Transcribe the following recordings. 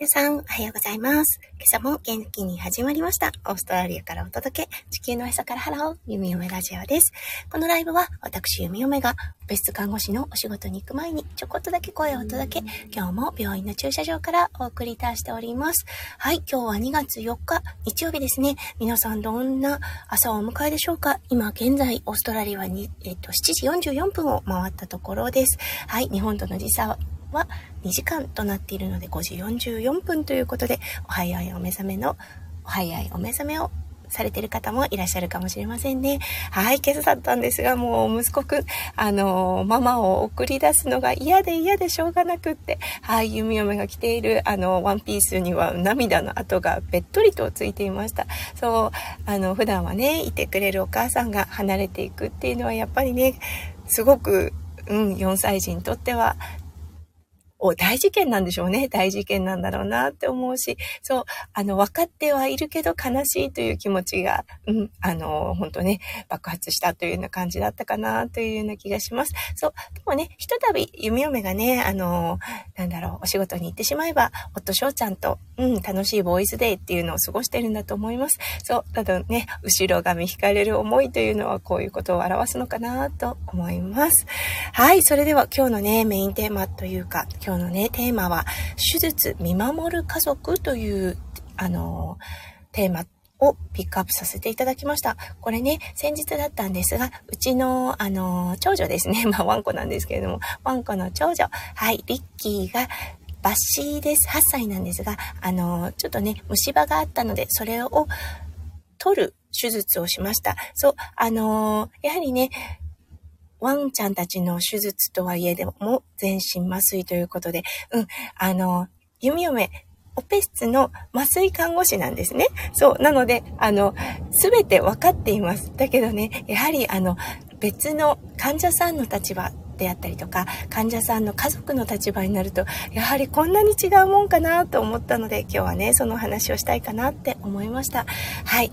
皆さん、おはようございます。今朝も元気に始まりました。オーストラリアからお届け、地球のへそからハロー、ゆみおめラジオです。このライブは、私、ゆみおめが、オペ室看護師のお仕事に行く前に、ちょこっとだけ声をお届け、今日も病院の駐車場からお送りいたしております。はい、今日は2月4日、日曜日ですね。皆さん、どんな朝をお迎えでしょうか？今、現在、オーストラリアに、えっと、7時44分を回ったところです。はい、日本との時差は、は2時間となっているので5時44分ということで、お早いお目覚めの、お早いお目覚めをされてる方もいらっしゃるかもしれませんね。はい、今朝だったんですが、もう息子くん、あの、ママを送り出すのが嫌で嫌でしょうがなくって、はい、弓嫁が着ている、あの、ワンピースには涙の跡がべっとりとついていました。そう、あの、普段はね、いてくれるお母さんが離れていくっていうのはやっぱりね、すごくうん、4歳児にとってはお、大事件なんでしょうね。大事件なんだろうなって思うし、そう、あの、分かってはいるけど悲しいという気持ちが、うん、あの、本当ね、爆発したというような感じだったかなというような気がします。そう、でもね、ひとたび弓嫁がね、あの、なんだろう、お仕事に行ってしまえば、夫翔ちゃんと、うん、楽しいボーイズデーっていうのを過ごしてるんだと思います。そう、ただね、後ろ髪引かれる思いというのはこういうことを表すのかなと思います。はい、それでは今日のね、メインテーマというか、今日今日のね、テーマは、手術見守る家族という、あの、テーマをピックアップさせていただきました。これね、先日だったんですが、うちの、あの、長女ですね。まあ、ワンコなんですけれども、ワンコの長女、はい、リッキーが、抜歯です。8歳なんですが、あの、ちょっとね、虫歯があったので、それを取る手術をしました。そう、あのやはりね、ワンちゃんたちの手術とはいえでも全身麻酔ということで、うん、あの、弓嫁、オペ室の麻酔看護師なんですね。そう。なので、あの、すべて分かっています。だけどね、やはり、あの、別の患者さんの立場であったりとか、患者さんの家族の立場になると、やはりこんなに違うもんかなと思ったので、今日はね、その話をしたいかなって思いました。はい。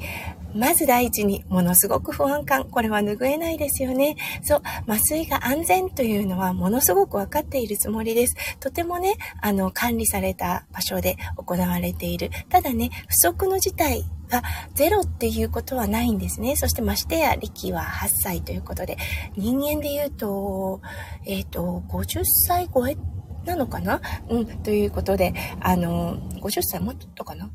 まず第一に、ものすごく不安感。これは拭えないですよね。そう、麻酔が安全というのはものすごくわかっているつもりです。とてもね、あの、管理された場所で行われている。ただね、不測の事態がゼロっていうことはないんですね。そしてましてや、力は8歳ということで、人間で言うと、えっ、ー、と、50歳超えなのかな？うん、ということで、あの、50歳もっとかな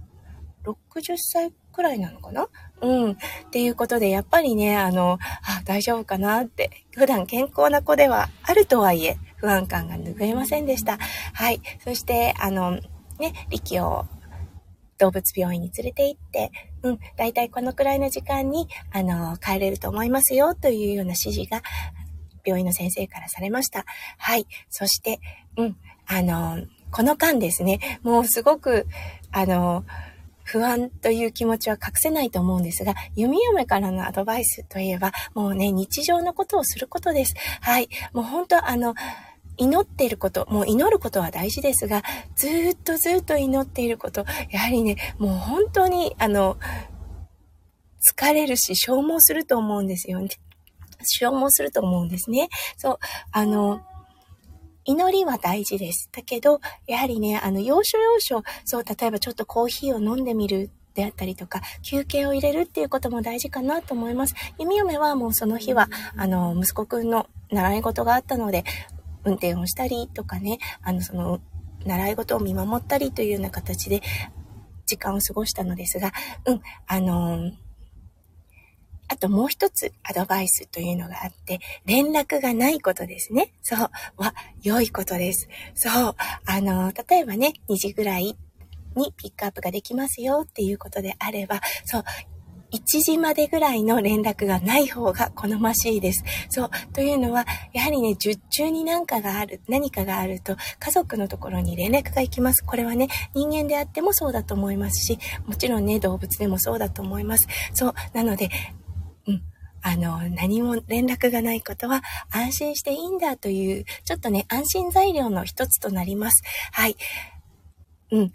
？60歳くらいなのかな？うん。っていうことで、やっぱりね、あの、あ、大丈夫かなって、普段健康な子ではあるとはいえ、不安感が拭えませんでした。はい。そして、あの、ね、力を動物病院に連れて行って、うん、だいたいこのくらいの時間に、あの、帰れると思いますよ、というような指示が、病院の先生からされました。はい。そして、うん、あの、この間ですね、もうすごく、あの、不安という気持ちは隠せないと思うんですが、弓嫁からのアドバイスといえば、もうね、日常のことをすることです。はい。もう本当あの、祈っていること、もう祈ることは大事ですが、ずっとずっと祈っていること、やはりね、もう本当に、あの、疲れるし消耗すると思うんですよね。消耗すると思うんですね。そう、あの、祈りは大事です。だけど、やはりね、あの、要所要所、そう、例えばちょっとコーヒーを飲んでみるであったりとか、休憩を入れるっていうことも大事かなと思います。弓嫁はもうその日は、あの、息子くんの習い事があったので、運転をしたりとかね、あの、その、習い事を見守ったりというような形で、時間を過ごしたのですが、うん、あのあともう一つアドバイスというのがあって、連絡がないことですね。そう。は、良いことです。そう。あの、例えばね、2時ぐらいにピックアップができますよっていうことであれば、そう。1時までぐらいの連絡がない方が好ましいです。そう。というのは、やはりね、術中に何かがある、何かがあると、家族のところに連絡が行きます。これはね、人間であってもそうだと思いますし、もちろんね、動物でもそうだと思います。そう。なので、うん。あの、何も連絡がないことは安心していいんだという、ちょっとね、安心材料の一つとなります。はい。うん。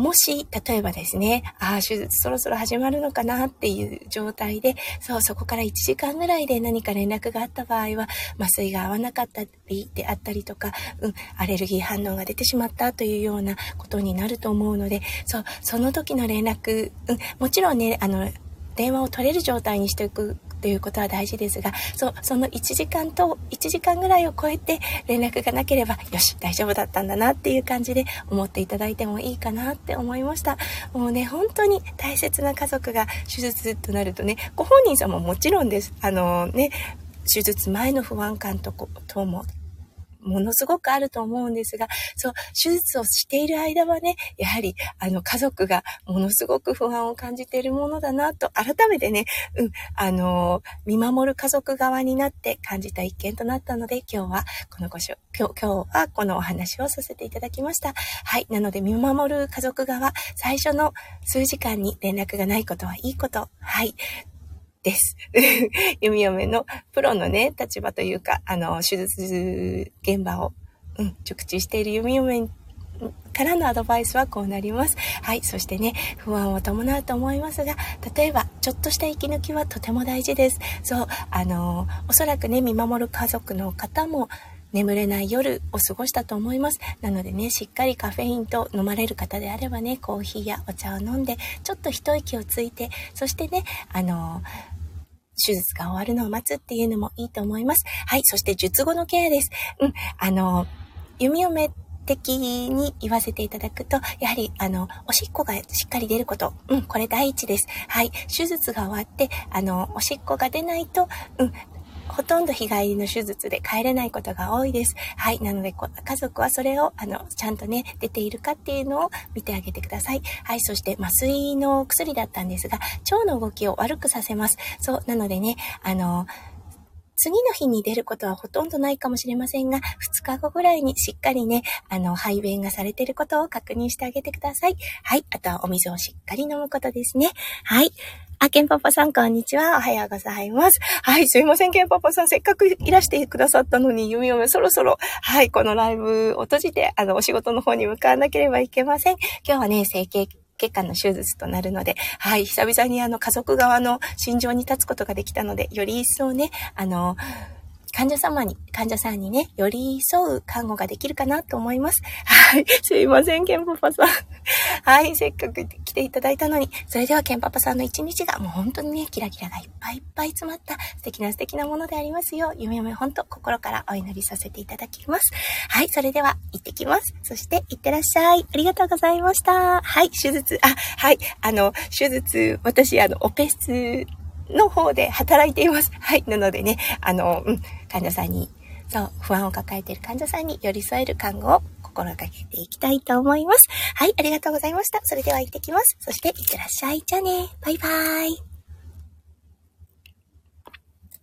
もし、例えばですね、ああ、手術そろそろ始まるのかなっていう状態で、そう、そこから1時間ぐらいで何か連絡があった場合は、麻酔が合わなかったりであったりとか、うん、アレルギー反応が出てしまったというようなことになると思うので、そう、その時の連絡、うん、もちろんね、あの、電話を取れる状態にしておくということは大事ですが、そう、その1時間と1時間ぐらいを超えて連絡がなければ、よし、大丈夫だったんだなっていう感じで思っていただいてもいいかなって思いました。もうね、本当に大切な家族が手術となるとね、ご本人さんももちろんです。あのね、手術前の不安感とともものすごくあると思うんですが、そう、手術をしている間はね、やはり、あの、家族がものすごく不安を感じているものだなと、改めてね、うん、あの、見守る家族側になって感じた一件となったので、今日は、このごしょ、今日、今日はこのお話をさせていただきました。はい。なので、見守る家族側、最初の数時間に連絡がないことはいいこと。はい。です。弓嫁のプロのね、立場というか、あの、手術現場を、うん、熟知している弓嫁からのアドバイスはこうなります。はい。そしてね、不安を伴うと思いますが、例えば、ちょっとした息抜きはとても大事です。そう、あの、おそらくね、見守る家族の方も、眠れない夜を過ごしたと思います。なのでね、しっかりカフェインと飲まれる方であればね、コーヒーやお茶を飲んで、ちょっと一息をついて、そしてね、あの、手術が終わるのを待つっていうのもいいと思います。はい。そして術後のケアです。うん。あの、弓嫁的に言わせていただくと、やはり、あの、おしっこがしっかり出ること。うん、これ第一です。はい。手術が終わって、あの、おしっこが出ないと、うん、ほとんど日帰りの手術で帰れないことが多いです。はい。なので、家族はそれを、あの、ちゃんとね、出ているかっていうのを見てあげてください。はい。そして、麻酔の薬だったんですが、腸の動きを悪くさせます。そう。なのでね、あの、次の日に出ることはほとんどないかもしれませんが、2日後ぐらいにしっかりね、あの、排便がされていることを確認してあげてください。はい。あとはお水をしっかり飲むことですね。はい。あ、ケンパパさん、こんにちは。おはようございます。はい、すいません、ケンパパさん。せっかくいらしてくださったのに、ゆみゆみそろそろ、はい、このライブを閉じて、あの、お仕事の方に向かわなければいけません。今日はね、整形血管の手術となるので、はい、久々にあの、家族側の心情に立つことができたので、より一層ね、あの、患者様に、患者さんにね、寄り添う看護ができるかなと思います。はい。すいません、ケンパパさん。はい。せっかく来ていただいたのに。それでは、ケンパパさんの一日がもう本当にね、キラキラがいっぱいいっぱい詰まった素敵な素敵なものでありますよう、夢夢本当心からお祈りさせていただきます。はい。それでは、行ってきます。そして、行ってらっしゃい。ありがとうございました。はい。手術、あ、はい。あの、手術、私、あの、オペ室の方で働いています。はい。なのでね、あの、うん、患者さんに、そう、不安を抱えている患者さんに寄り添える看護を心がけていきたいと思います。はい、ありがとうございました。それでは行ってきます。そして、いってらっしゃい。じゃあね。バイバーイ。